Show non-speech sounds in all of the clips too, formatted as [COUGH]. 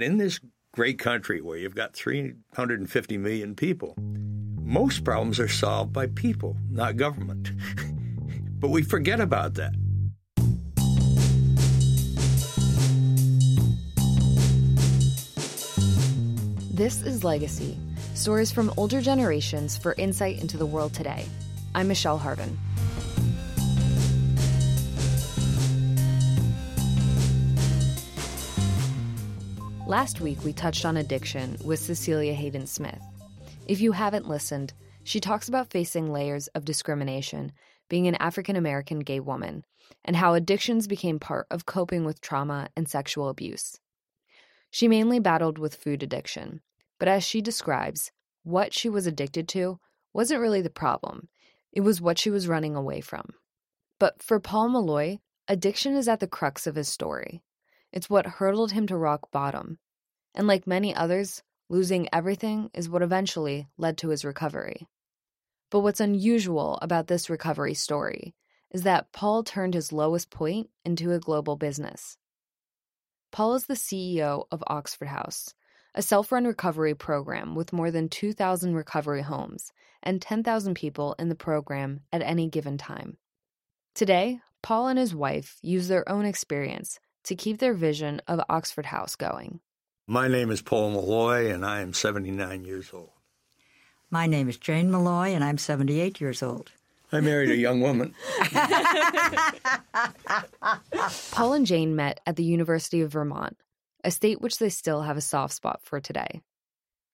In this great country where you've got 350 million people, most problems are solved by people, not government. [LAUGHS] but we forget about that. This is Legacy stories from older generations for insight into the world today. I'm Michelle Hardin. Last week, we touched on addiction with Cecilia Hayden Smith. If you haven't listened, she talks about facing layers of discrimination, being an African American gay woman, and how addictions became part of coping with trauma and sexual abuse. She mainly battled with food addiction, but as she describes, what she was addicted to wasn't really the problem, it was what she was running away from. But for Paul Molloy, addiction is at the crux of his story. It's what hurtled him to rock bottom. And like many others, losing everything is what eventually led to his recovery. But what's unusual about this recovery story is that Paul turned his lowest point into a global business. Paul is the CEO of Oxford House, a self run recovery program with more than 2,000 recovery homes and 10,000 people in the program at any given time. Today, Paul and his wife use their own experience to keep their vision of Oxford House going. My name is Paul Molloy, and I am 79 years old. My name is Jane Molloy, and I'm 78 years old. I married a young woman. [LAUGHS] Paul and Jane met at the University of Vermont, a state which they still have a soft spot for today.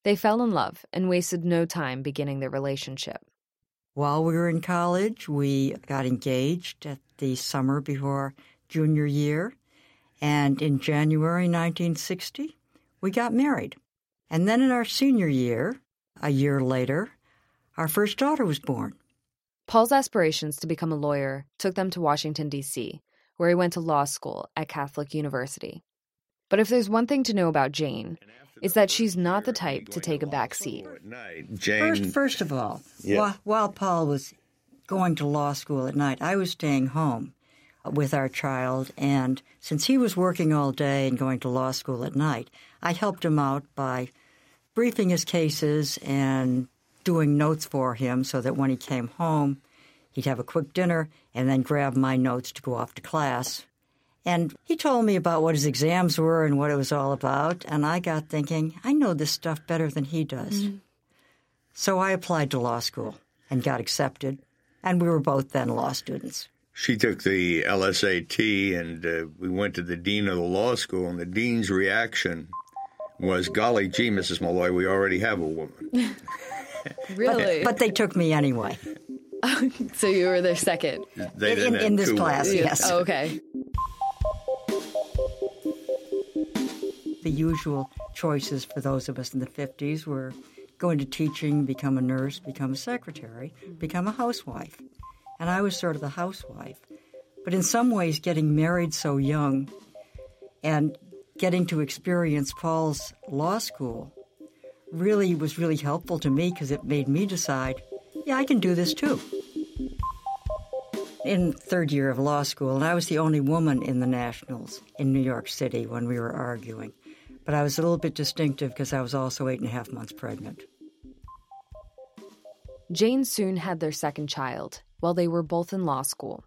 They fell in love and wasted no time beginning their relationship. While we were in college, we got engaged at the summer before junior year, and in January 1960, we got married. And then in our senior year, a year later, our first daughter was born. Paul's aspirations to become a lawyer took them to Washington, D.C., where he went to law school at Catholic University. But if there's one thing to know about Jane, it's that she's not the type to take a back seat. Jane, First, first of all, Yeah. while, while Paul was going to law school at night, I was staying home with our child. And since he was working all day and going to law school at night, I helped him out by briefing his cases and doing notes for him so that when he came home, he'd have a quick dinner and then grab my notes to go off to class. And he told me about what his exams were and what it was all about. And I got thinking, I know this stuff better than he does. Mm. So I applied to law school and got accepted. And we were both then law students. She took the LSAT, and uh, we went to the dean of the law school, and the dean's reaction was, "Golly gee, Mrs. Molloy, we already have a woman." [LAUGHS] Really? But they took me anyway [LAUGHS] so you were their second. They in, in this class, women. yes. Oh, okay. The usual choices for those of us in the 50s were go into teaching, become a nurse, become a secretary, become a housewife. And I was sort of the housewife. But in some ways, getting married so young and getting to experience Paul's law school really was really helpful to me because it made me decide, yeah, I can do this too. In third year of law school, and I was the only woman in the Nationals in New York City when we were arguing. But I was a little bit distinctive because I was also eight and a half months pregnant. Jane soon had their second child while they were both in law school.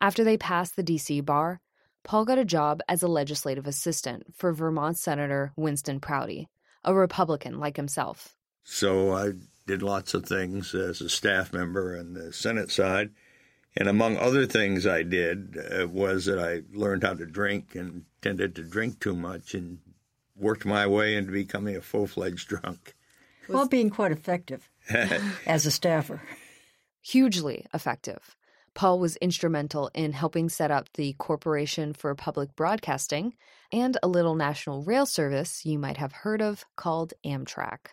After they passed the DC bar, Paul got a job as a legislative assistant for Vermont Senator Winston Prouty, a Republican like himself. So I did lots of things as a staff member on the Senate side. And among other things I did uh, was that I learned how to drink and tended to drink too much and worked my way into becoming a full fledged drunk. While being quite effective [LAUGHS] as a staffer. Hugely effective. Paul was instrumental in helping set up the Corporation for Public Broadcasting and a little national rail service you might have heard of called Amtrak.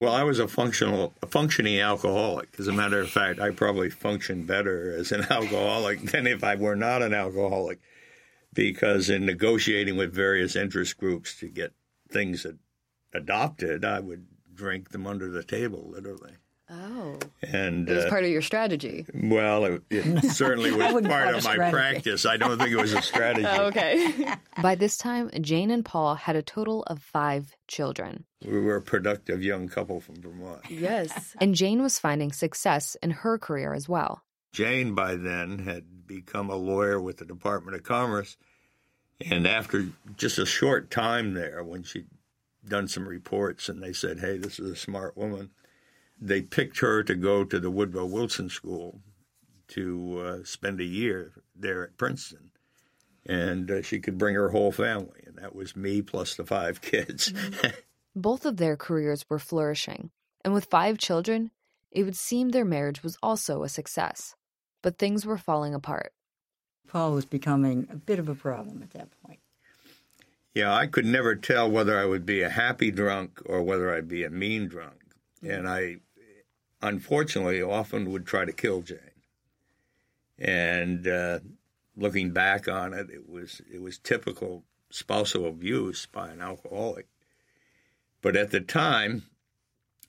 Well, I was a functional, a functioning alcoholic. As a matter of fact, I probably functioned better as an [LAUGHS] alcoholic than if I were not an alcoholic, because in negotiating with various interest groups to get things ad- adopted, I would drink them under the table, literally. Oh. And it was uh, part of your strategy. Well, it, it [LAUGHS] certainly was part of my strategy. practice. I don't think it was a strategy. [LAUGHS] Oh, okay. [LAUGHS] By this time, Jane and Paul had a total of five children. We were a productive young couple from Vermont. Yes. And Jane was finding success in her career as well. Jane, by then, had become a lawyer with the Department of Commerce. And after just a short time there, when she'd done some reports and they said, hey, this is a smart woman, they picked her to go to the Woodrow Wilson School to uh, spend a year there at Princeton. And uh, she could bring her whole family. And that was me plus the five [LAUGHS] kids. Both of their careers were flourishing. And with five children, it would seem their marriage was also a success. But things were falling apart. Paul was becoming a bit of a problem at that point. Yeah, I could never tell whether I would be a happy drunk or whether I'd be a mean drunk. And I, unfortunately, often would try to kill Jane. And uh, looking back on it, it was it was typical spousal abuse by an alcoholic. But at the time,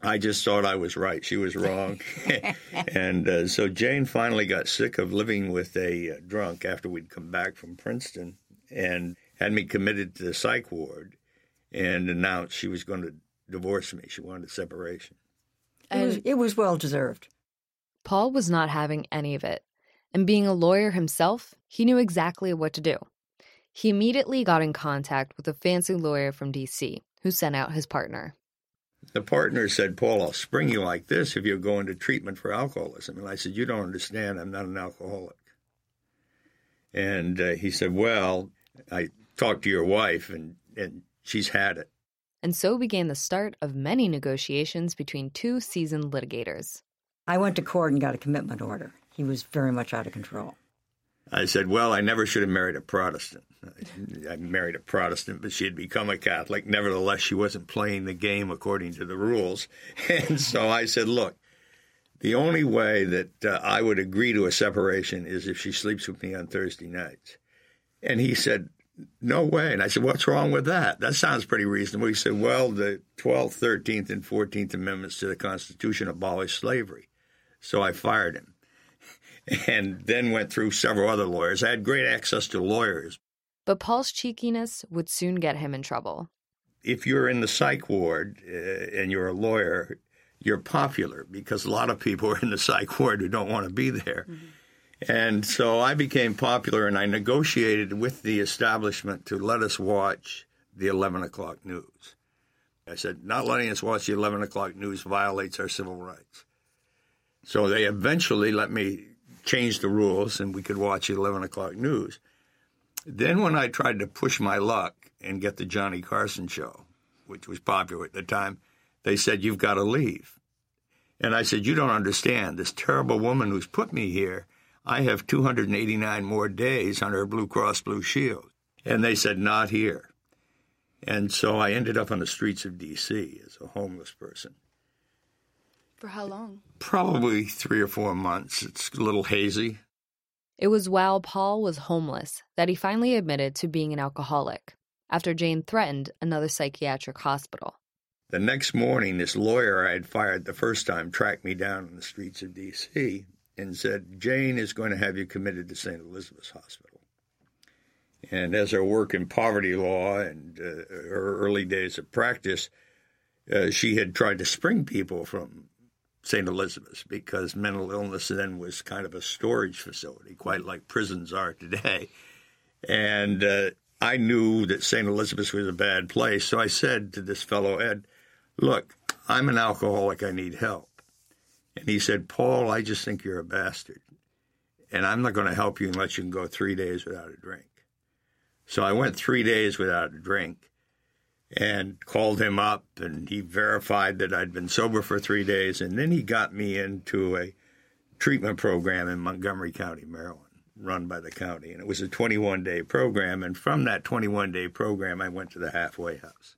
I just thought I was right. She was wrong. [LAUGHS] and uh, so Jane finally got sick of living with a uh, drunk after we'd come back from Princeton and had me committed to the psych ward and announced she was going to divorce me. She wanted a separation. It was, it was well deserved. Paul was not having any of it. And being a lawyer himself, he knew exactly what to do. He immediately got in contact with a fancy lawyer from D.C. who sent out his partner. The partner said, Paul, I'll spring you like this if you go into treatment for alcoholism. And I said, You don't understand. I'm not an alcoholic. And uh, he said, Well, I talked to your wife, and, and she's had it. And so began the start of many negotiations between two seasoned litigators. I went to court and got a commitment order. He was very much out of control. I said, Well, I never should have married a Protestant. I married a Protestant, but she had become a Catholic. Nevertheless, she wasn't playing the game according to the rules. [LAUGHS] And so I said, Look, the only way that uh, I would agree to a separation is if she sleeps with me on Thursday nights. And he said, No way. And I said, What's wrong with that? That sounds pretty reasonable. He said, Well, the 12th, 13th, and 14th Amendments to the Constitution abolished slavery. So I fired him [LAUGHS] and then went through several other lawyers. I had great access to lawyers. But Paul's cheekiness would soon get him in trouble. If you're in the psych ward uh, and you're a lawyer, you're popular because a lot of people [LAUGHS] are in the psych ward who don't want to be there. Mm-hmm. And so I became popular and I negotiated with the establishment to let us watch the 11 o'clock news. I said, not letting us watch the 11 o'clock news violates our civil rights. So they eventually let me change the rules and we could watch the 11 o'clock news. Then, when I tried to push my luck and get the Johnny Carson show, which was popular at the time, they said, You've got to leave. And I said, You don't understand. This terrible woman who's put me here, I have 289 more days on her Blue Cross Blue Shield. And they said, Not here. And so I ended up on the streets of D.C. as a homeless person. For how long? Probably three or four months. It's a little hazy. It was while Paul was homeless that he finally admitted to being an alcoholic after Jane threatened another psychiatric hospital. The next morning, this lawyer I had fired the first time tracked me down on the streets of D.C. and said, Jane is going to have you committed to St. Elizabeth's Hospital. And as her work in poverty law and uh, her early days of practice, uh, she had tried to spring people from St. Elizabeth's because mental illness then was kind of a storage facility, quite like prisons are today. And uh, I knew that St. Elizabeth's was a bad place, so I said to this fellow, Ed, look, I'm an alcoholic, I need help. And he said, Paul, I just think you're a bastard. And I'm not going to help you unless you can go three days without a drink. So I went three days without a drink and called him up, and he verified that I'd been sober for three days. And then he got me into a treatment program in Montgomery County, Maryland, run by the county. And it was a 21 day program. And from that 21 day program, I went to the halfway house.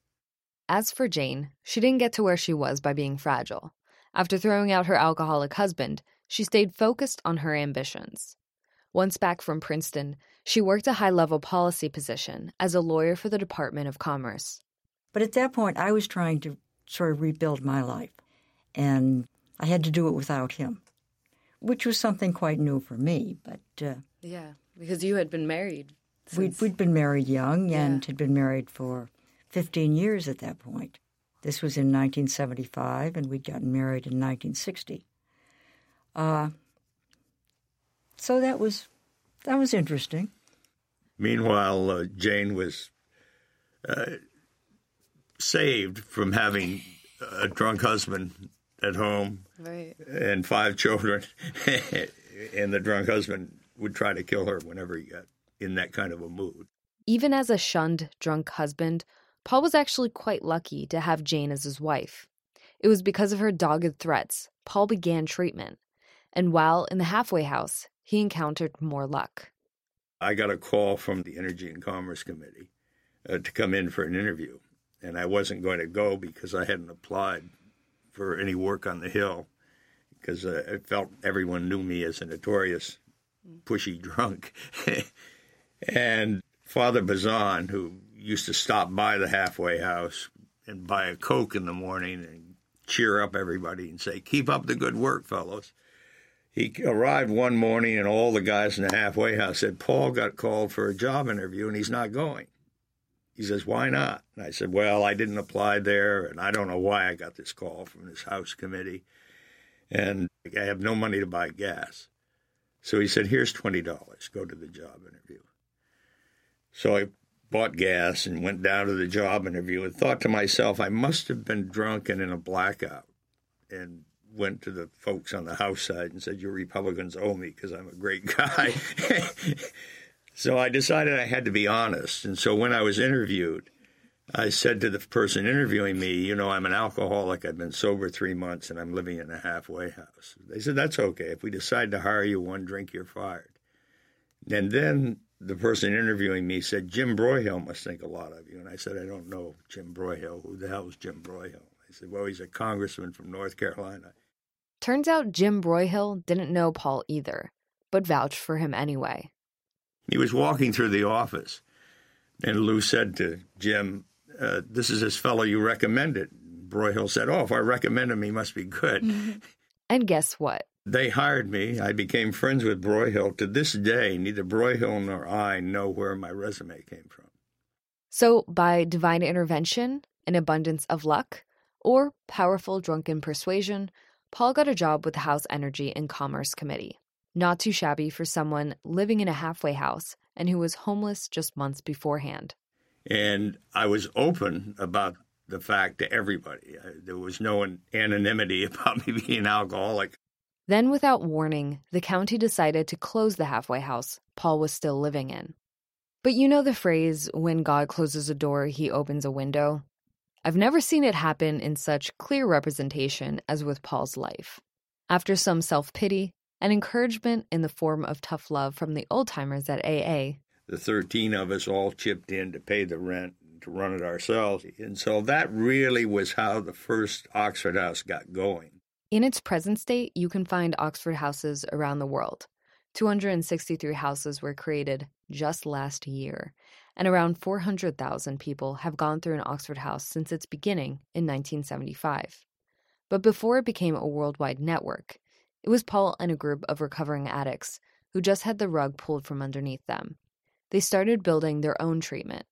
As for Jane, she didn't get to where she was by being fragile. After throwing out her alcoholic husband, she stayed focused on her ambitions. Once back from Princeton, she worked a high level policy position as a lawyer for the Department of Commerce. But at that point, I was trying to sort of rebuild my life. And I had to do it without him, which was something quite new for me. But uh, yeah, because you had been married. Since... We'd, we'd been married young and yeah. had been married for 15 years at that point. This was in 1975, and we'd gotten married in 1960. Uh, so that was that was interesting. Meanwhile, uh, Jane was uh, saved from having a drunk husband at home right. and five children, [LAUGHS] and the drunk husband would try to kill her whenever he got in that kind of a mood. Even as a shunned drunk husband, Paul was actually quite lucky to have Jane as his wife. It was because of her dogged threats, Paul began treatment. And while in the halfway house, he encountered more luck. I got a call from the Energy and Commerce Committee uh, to come in for an interview. And I wasn't going to go because I hadn't applied for any work on the Hill because uh, I felt everyone knew me as a notorious pushy [LAUGHS] drunk. and Father Bazan, who used to stop by the halfway house and buy a Coke in the morning and cheer up everybody and say, Keep up the good work, fellows. He arrived one morning and all the guys in the halfway house said, Paul got called for a job interview and he's not going. He says, Why not? And I said, Well, I didn't apply there and I don't know why I got this call from this House committee. And I have no money to buy gas. So he said, Here's $20. Go to the job interview. So I bought gas and went down to the job interview and thought to myself, I must have been drunk and in a blackout. And went to the folks on the House side and said, You Republicans owe me because I'm a great guy. [LAUGHS] so I decided I had to be honest. And so when I was interviewed, I said to the person interviewing me, You know, I'm an alcoholic. I've been sober three months and I'm living in a halfway house. They said, That's okay. If we decide to hire you one drink, you're fired. And then the person interviewing me said, Jim Broyhill must think a lot of you. And I said, I don't know Jim Broyhill. Who the hell is Jim Broyhill? I said, Well, he's a congressman from North Carolina. Turns out Jim Broyhill didn't know Paul either, but vouched for him anyway. He was walking through the office, and Lou said to Jim, uh, This is this fellow you recommended. Broyhill said, Oh, if I recommend him, he must be good. [LAUGHS] and guess what? They hired me. I became friends with Broyhill. To this day, neither Broyhill nor I know where my resume came from. So, by divine intervention, an abundance of luck, or powerful drunken persuasion, Paul got a job with the House Energy and Commerce Committee. Not too shabby for someone living in a halfway house and who was homeless just months beforehand. And I was open about the fact to everybody. There was no anonymity [LAUGHS] about me being alcoholic. Then, without warning, the county decided to close the halfway house Paul was still living in. But you know the phrase, when God closes a door, he opens a window? I've never seen it happen in such clear representation as with Paul's life. After some self pity and encouragement in the form of tough love from the old timers at AA, the 13 of us all chipped in to pay the rent and to run it ourselves. And so that really was how the first Oxford House got going. In its present state, you can find Oxford houses around the world. 263 houses were created just last year, and around 400,000 people have gone through an Oxford house since its beginning in 1975. But before it became a worldwide network, it was Paul and a group of recovering addicts who just had the rug pulled from underneath them. They started building their own treatment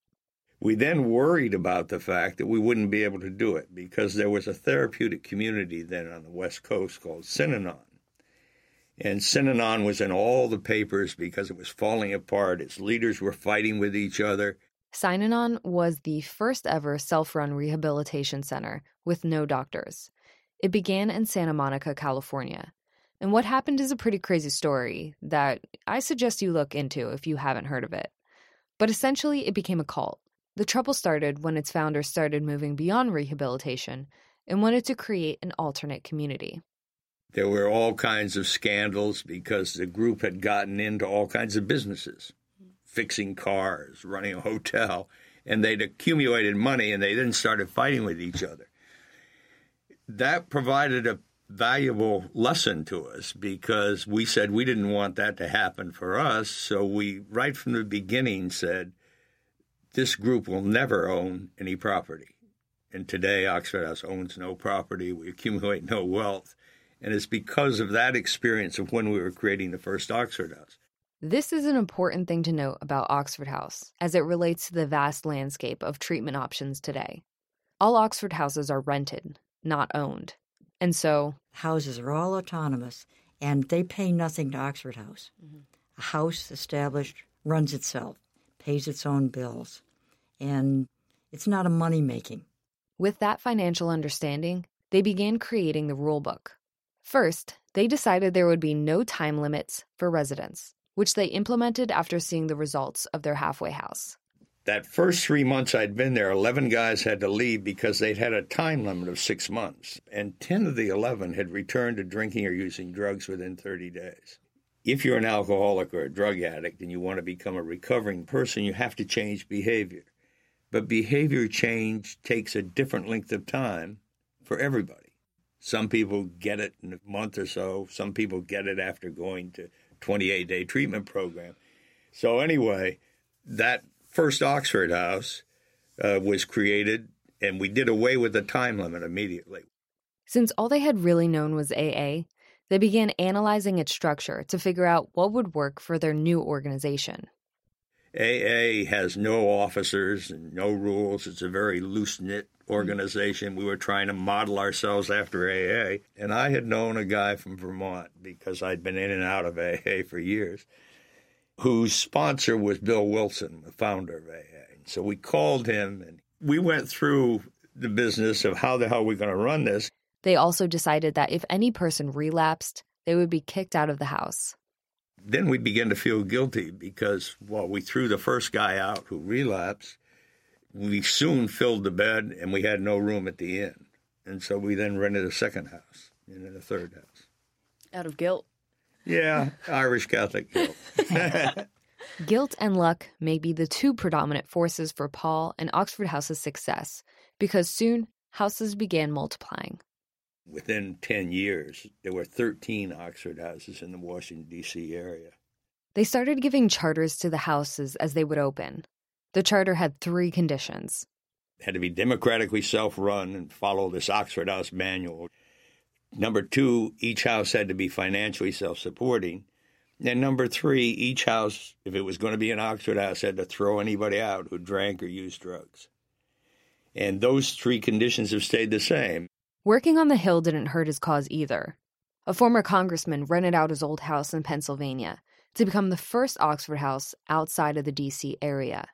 we then worried about the fact that we wouldn't be able to do it because there was a therapeutic community then on the West Coast called Synanon. And Synanon was in all the papers because it was falling apart. Its leaders were fighting with each other. Synanon was the first ever self run rehabilitation center with no doctors. It began in Santa Monica, California. And what happened is a pretty crazy story that I suggest you look into if you haven't heard of it. But essentially, it became a cult the trouble started when its founders started moving beyond rehabilitation and wanted to create an alternate community. There were all kinds of scandals because the group had gotten into all kinds of businesses, fixing cars, running a hotel, and they'd accumulated money and they then started fighting with each other. That provided a valuable lesson to us because we said we didn't want that to happen for us. So we, right from the beginning, said, this group will never own any property. And today, Oxford House owns no property. We accumulate no wealth. And it's because of that experience of when we were creating the first Oxford House. This is an important thing to note about Oxford House as it relates to the vast landscape of treatment options today. All Oxford houses are rented, not owned. And so, Houses are all autonomous and they pay nothing to Oxford House. Mm-hmm. A house established runs itself, pays its own bills, and it's not a money making. with that financial understanding, they began creating the rulebook. First, they decided there would be no time limits for residents, which they implemented after seeing the results of their halfway house. That first three months I'd been there, 11 guys had to leave because they'd had a time limit of six months, and 10 of the 11 had returned to drinking or using drugs within 30 days. If you're an alcoholic or a drug addict and you want to become a recovering person, you have to change behavior. But behavior change takes a different length of time for everybody. Some people get it in a month or so, some people get it after going to 28 day treatment program. So anyway, that first Oxford House uh, was created, and we did away with the time limit immediately. Since all they had really known was AA, they began analyzing its structure to figure out what would work for their new organization. AA has no officers and no rules. It's a very loose knit mm. organization. We were trying to model ourselves after AA. And I had known a guy from Vermont because I'd been in and out of AA for years, whose sponsor was Bill Wilson, the founder of AA. And so we called him and we went through the business of how the hell we're going to run this. They also decided that if any person relapsed, they would be kicked out of the house. then we began to feel guilty because while we threw the first guy out who relapsed, we soon filled the bed and we had no room at the inn. And so we then rented a second house and then a third house. Out of guilt. Yeah, Irish Catholic guilt. [LAUGHS] Guilt and luck may be the two predominant forces for Paul and Oxford House's success because soon houses began multiplying. Within 10 years, there were 13 Oxford houses in the Washington, D.C. area. They started giving charters to the houses as they would open. The charter had three conditions. It had to be democratically self run and follow this Oxford House manual. Number two, each house had to be financially self supporting. And number three, each house, if it was going to be an Oxford House, had to throw anybody out who drank or used drugs. And those three conditions have stayed the same. Working on the Hill didn't hurt his cause either. A former congressman rented out his old house in Pennsylvania to become the first Oxford House outside of the DC area.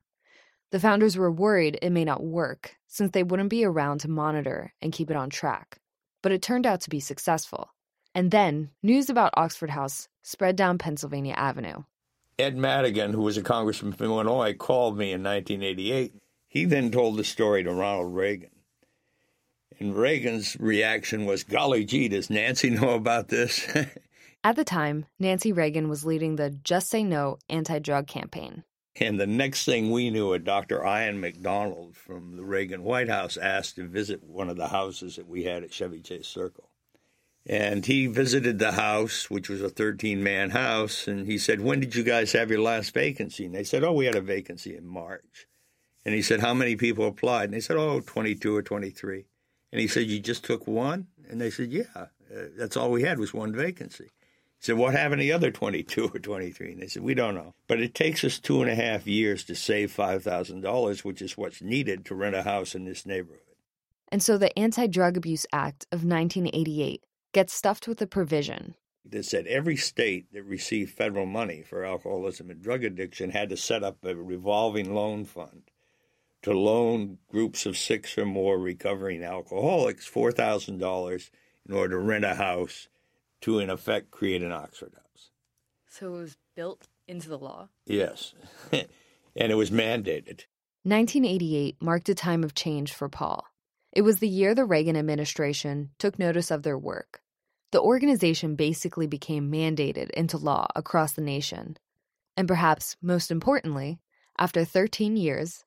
The founders were worried it may not work since they wouldn't be around to monitor and keep it on track. But it turned out to be successful. And then news about Oxford House spread down Pennsylvania Avenue. Ed Madigan, who was a congressman from Illinois, called me in 1988. He then told the story to Ronald Reagan. And Reagan's reaction was, Golly gee, does Nancy [LAUGHS] know about this? At the time, Nancy Reagan was leading the Just Say No anti drug campaign. And the next thing we knew, a Dr. Ian McDonald from the Reagan White House asked to visit one of the houses that we had at Chevy Chase Circle. And he visited the house, which was a 13 man house, and he said, When did you guys have your last vacancy? And they said, Oh, we had a vacancy in March. And he said, How many people applied? And they said, Oh, 22 or 23. And he said, You just took one? And they said, Yeah, uh, that's all we had was one vacancy. He said, What happened to the other 22 or 23? And they said, We don't know. But it takes us two and a half years to save $5,000, which is what's needed to rent a house in this neighborhood. And so the Anti Drug Abuse Act of 1988 gets stuffed with a provision That said every state that received federal money for alcoholism and drug addiction had to set up a revolving loan fund to loan groups of six or more recovering alcoholics $4,000 in order to rent a house to, in effect, create an Oxford House. So it was built into the law. Yes. [LAUGHS] and it was mandated. 1988 marked a time of change for Paul. It was the year the Reagan administration took notice of their work. The organization basically became mandated into law across the nation. And perhaps most importantly, after 13 years,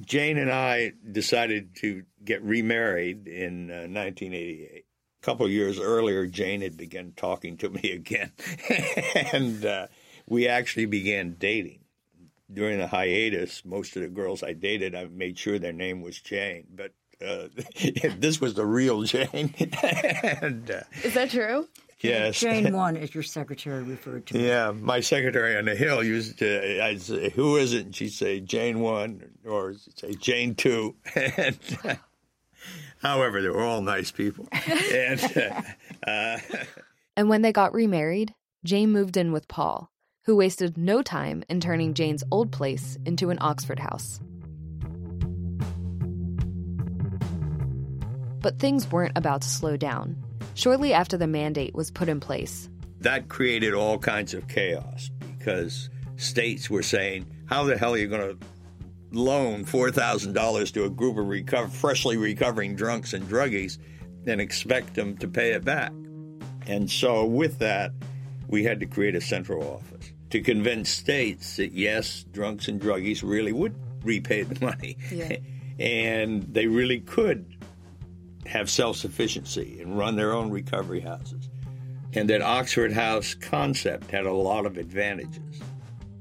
Jane and I decided to get remarried in uh, 1988. A couple years earlier, Jane had begun talking to me [LAUGHS] again, and uh, we actually began dating. During the hiatus, most of the girls I dated, I made sure their name was Jane. But Uh, [LAUGHS] this was the real Jane. [LAUGHS] and, uh, Is that true? Yes. Jane [LAUGHS] one, as your secretary referred to. Yeah, my secretary on the Hill used to. I'd say, "Who is it?" And she'd say, "Jane one," or she'd say, "Jane two. [LAUGHS] and, [LAUGHS] however, they were all nice people. and uh, And when they got remarried, Jane moved in with Paul, who wasted no time in turning Jane's old place into an Oxford house. But things weren't about to slow down. Shortly after the mandate was put in place, that created all kinds of chaos because states were saying, "How the hell are you going to loan four thousand dollars to a group of reco- freshly recovering drunks and druggies and expect them to pay it back?" And so, with that, we had to create a central office to convince states that yes, drunks and druggies really would repay the [LAUGHS] money, Yeah. and they really could have self-sufficiency and run their own recovery houses and that Oxford House concept had a lot of advantages.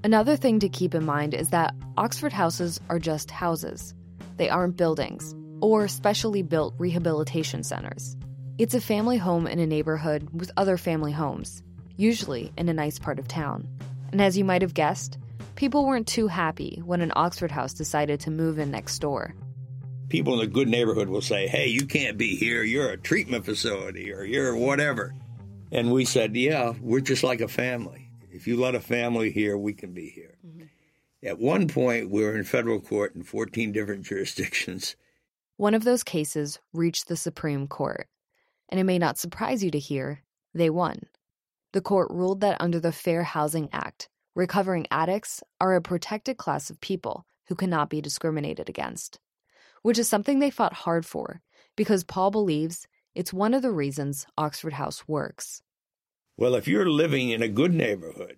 Another thing to keep in mind is that Oxford houses are just houses. They aren't buildings or specially built rehabilitation centers. It's a family home in a neighborhood with other family homes, usually in a nice part of town. And as you might have guessed, people weren't too happy when an Oxford house decided to move in next door. People in a good neighborhood will say, hey, you can't be here. You're a treatment facility or you're whatever. And we said, yeah, we're just like a family. If you let a family here, we can be here. Mm-hmm. At one point, we were in federal court in 14 different [LAUGHS] jurisdictions. One of those cases reached the Supreme Court, and it may not surprise you to hear they won. The court ruled that under the Fair Housing Act, recovering addicts are a protected class of people who cannot be discriminated against, which is something they fought hard for because Paul believes it's one of the reasons Oxford House works. Well, if you're living in a good neighborhood,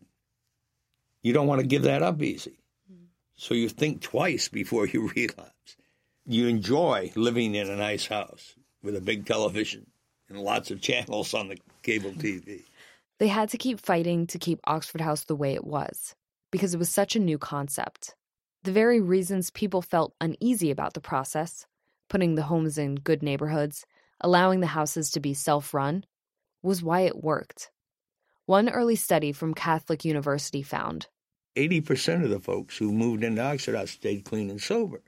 you don't want to give that up easy. Mm-hmm. So you think twice before you [LAUGHS] relapse. You enjoy living in a nice house with a big television and lots of channels on the cable [LAUGHS] TV. They had to keep fighting to keep Oxford House the way it was because it was such a new concept. The very reasons people felt uneasy about the process, putting the homes in good neighborhoods, allowing the houses to be self run, was why it worked. One early study from Catholic University found 80% of the folks who moved into Oxford stayed clean and sober.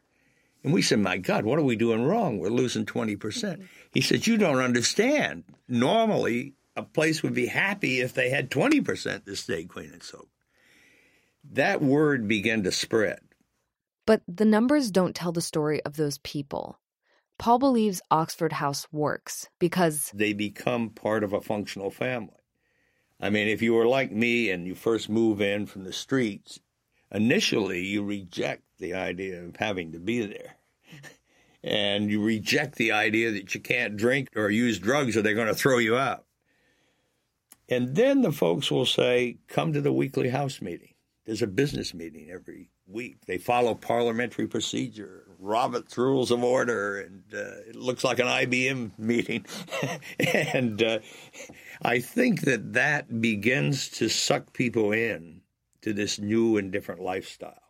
And we said, My God, what are we doing wrong? We're losing 20%. Mm-hmm. He said, You don't understand. Normally, a place would be happy if they had 20% that stayed clean and sober. That word began to spread. But the numbers don't tell the story of those people. Paul believes Oxford House works because They become part of a functional family. I mean, if you were like me and you first move in from the streets, initially you reject the idea of having to be there. And you reject the idea that you can't drink or use drugs or they're going to throw you out. And then the folks will say, come to the weekly house meeting. There's a business meeting every week. They follow parliamentary procedure, Robert's Rules of Order, and uh, it looks like an IBM meeting. [LAUGHS] and uh, I think that that begins to suck people in to this new and different lifestyle.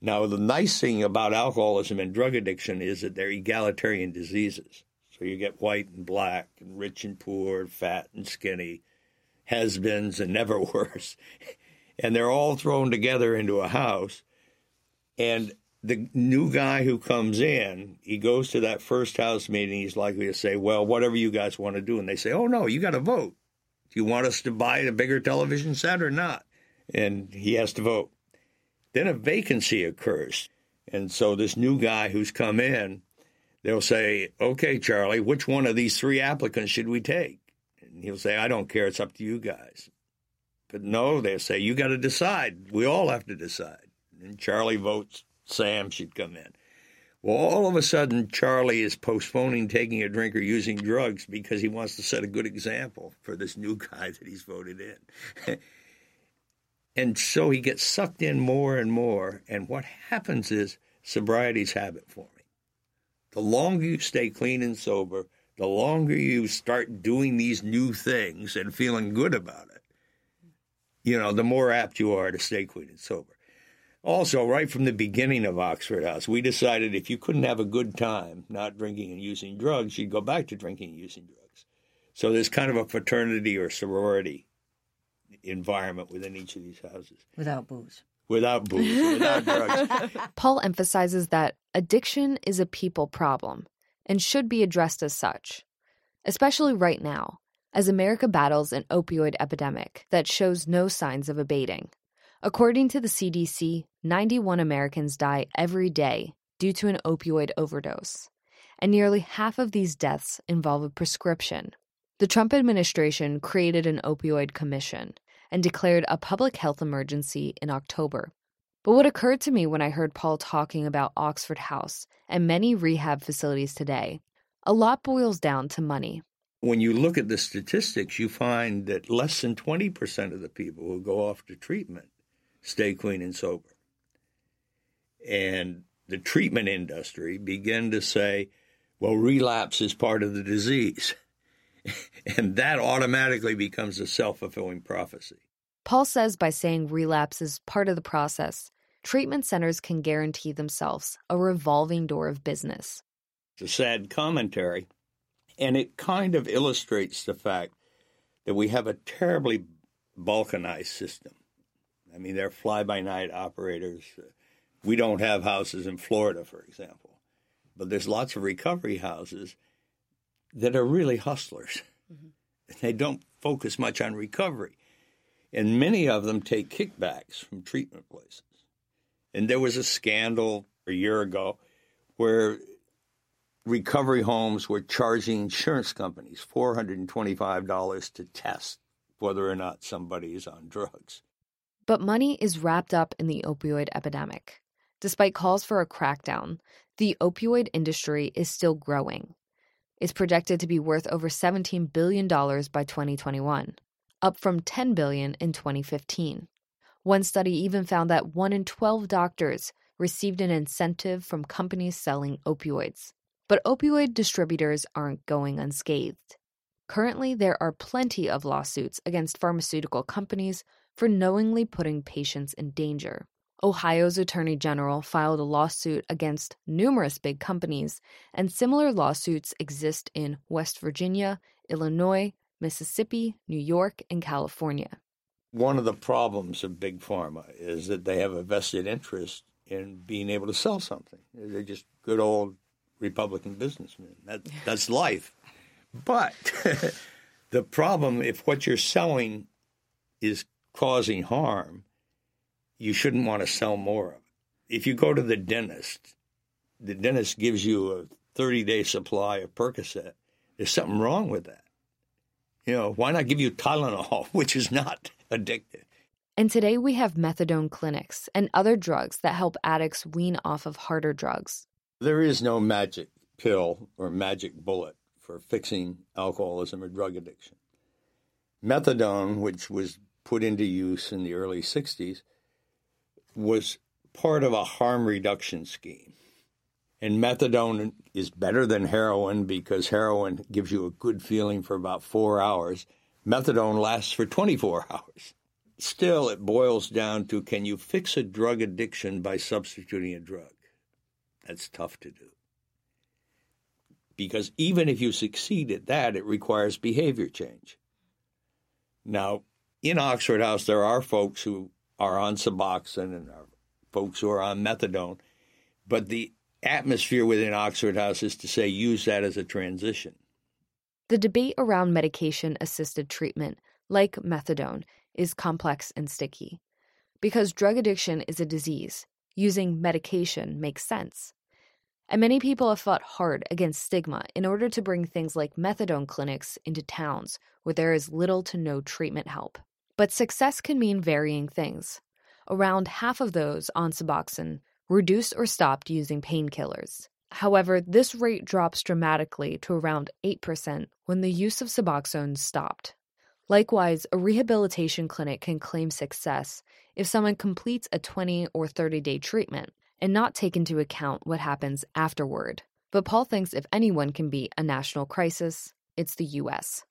Now, the nice thing about alcoholism and drug addiction is that they're egalitarian diseases. So you get white and black, and rich and poor, fat and skinny, has beens and never worse. [LAUGHS] And they're all thrown together into a house. And the new guy who comes in, he goes to that first house meeting. He's likely to say, Well, whatever you guys want to do. And they say, Oh, no, you got to vote. Do you want us to buy a bigger television set or not? And he has to vote. Then a vacancy occurs. And so this new guy who's come in, they'll say, Okay, Charlie, which one of these three applicants should we take? And he'll say, I don't care. It's up to you guys. But no, they'll say, You got to decide. We all have to decide. And Charlie votes Sam should come in. Well, all of a sudden, Charlie is postponing taking a drink or using drugs because he wants to set a good example for this new [LAUGHS] guy that he's voted in. and so he gets sucked in more and more. And what happens is sobriety's habit forming. The longer you stay clean and sober, the longer you start doing these new things and feeling good about it, you know, the more apt you are to stay clean and sober. Also, right from the beginning of Oxford House, we decided if you couldn't have a good time not drinking and using drugs, you'd go back to drinking and using drugs. So there's kind of a fraternity or sorority environment within each of these houses. Without booze. Without booze, without drugs. [LAUGHS] Paul emphasizes that addiction is a people problem and should be addressed as such, especially right now, as America battles an opioid epidemic that shows no signs of abating. According to the CDC, 91 Americans die every day due to an opioid overdose, and nearly half of these deaths involve a prescription. The Trump administration created an opioid commission and declared a public health emergency in October. But what occurred to me when I heard Paul talking about Oxford House and many rehab facilities today, a lot boils down to money. When you look at the statistics, you find that less than 20% of the people who go off to treatment stay clean and sober. And the treatment industry began to say, well, relapse is part of the disease. [LAUGHS] and that automatically becomes a self fulfilling prophecy. Paul says by saying relapse is part of the process, treatment centers can guarantee themselves a revolving door of business. It's a sad commentary, and it kind of illustrates the fact that we have a terribly balkanized system. I mean, they're fly by night operators. We don't have houses in Florida, for example, but there's lots of recovery houses that are really hustlers. Mm-hmm. They don't focus much on recovery. And many of them take kickbacks from treatment places. And there was a scandal a year ago where recovery homes were charging insurance companies $425 to test whether or not somebody is on drugs. But money is wrapped up in the opioid epidemic. Despite calls for a crackdown, the opioid industry is still growing. It's projected to be worth over $17 billion by 2021, up from $10 billion in 2015. One study even found that 1 in 12 doctors received an incentive from companies selling opioids. But opioid distributors aren't going unscathed. Currently, there are plenty of lawsuits against pharmaceutical companies for knowingly putting patients in danger. Ohio's Attorney General filed a lawsuit against numerous big companies, and similar lawsuits exist in West Virginia, Illinois, Mississippi, New York, and California. One of the problems of big pharma is that they have a vested interest in being able to sell something. They're just good old Republican businessmen. That, [LAUGHS] that's life. But [LAUGHS] the problem, if what you're selling is causing harm, you shouldn't want to sell more of it. If you go to the dentist, the dentist gives you a 30 day supply of Percocet. There's something wrong with that. You know, why not give you Tylenol, [LAUGHS] which is not addictive? And today we have methadone clinics and other drugs that help addicts wean off of harder drugs. There is no magic pill or magic bullet for fixing alcoholism or drug addiction. Methadone, which was put into use in the early 60s, was part of a harm reduction scheme. And methadone is better than heroin because heroin gives you a good feeling for about four hours. Methadone lasts for 24 [LAUGHS] hours. Still, it boils down to can you fix a drug addiction by substituting a drug? That's tough to do. Because even if you succeed at that, it requires behavior change. Now, in Oxford House, there are folks who are on Suboxone and folks who are on methadone, but the atmosphere within Oxford House is to say use that as a transition. The debate around medication assisted treatment, like methadone, is complex and sticky. Because drug addiction is a disease, using medication makes sense. And many people have fought hard against stigma in order to bring things like methadone clinics into towns where there is little to no treatment help. But success can mean varying things. Around half of those on Suboxone reduced or stopped using painkillers. However, this rate drops dramatically to around 8% when the use of Suboxone stopped. Likewise, a rehabilitation clinic can claim success if someone completes a 20 or 30 day treatment and not take into account what happens afterward. But Paul thinks if anyone can beat a national crisis, it's the U.S.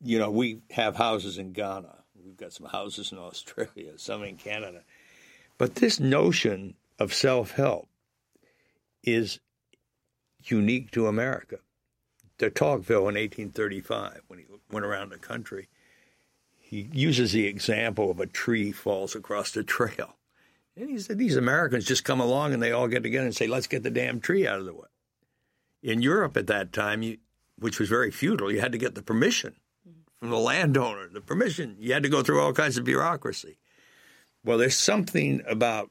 You know, we have houses in Ghana We've got some houses in [LAUGHS] Australia, some in Canada. But this notion of self help is unique to America. De Tocqueville in 1835, when he went around the country, he uses the example of a tree falls across the [LAUGHS] trail. And he said, These Americans just come along and they all get together and say, Let's get the damn tree out of the way. In Europe at that time, you, which was very feudal, you had to get the permission from the landowner, the permission. You had to go through all kinds of bureaucracy. Well, there's something about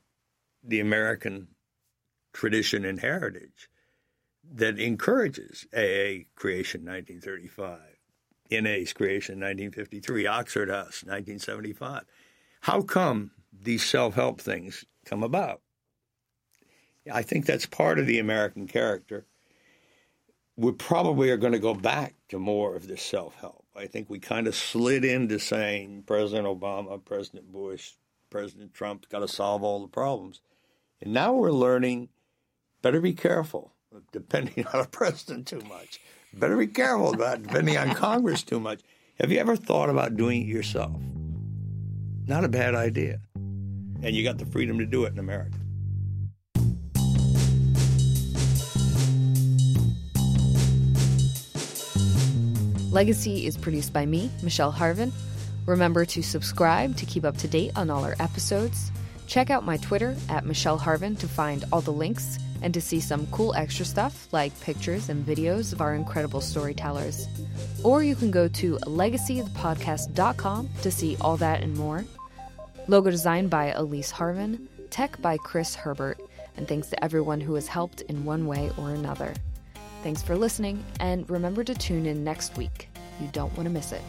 the American tradition and heritage that encourages AA creation 1935, NA's creation 1953, Oxford House 1975. How come these self help things come about? I think that's part of the American character. We probably are going to go back to more of this self help. I think we kind of slid into saying President Obama, President Bush, President Trump's got to solve all the problems. And now we're learning better be careful depending [LAUGHS] on a president too much. Better be careful about depending on Congress too much. Have you ever thought about doing it yourself? Not a bad idea. And you got the freedom to do it in America. Legacy is produced by me, Michelle Harvin. Remember to subscribe to keep up to date on all our episodes. Check out my Twitter at Michelle Harvin to find all the links and to see some cool extra stuff like pictures and videos of our incredible storytellers. Or you can go to legacythepodcast.com to see all that and more. Logo design by Elise Harvin, tech by Chris Herbert, and thanks to everyone who has helped in one way or another. Thanks for listening, and remember to tune in next week. You don't want to miss it.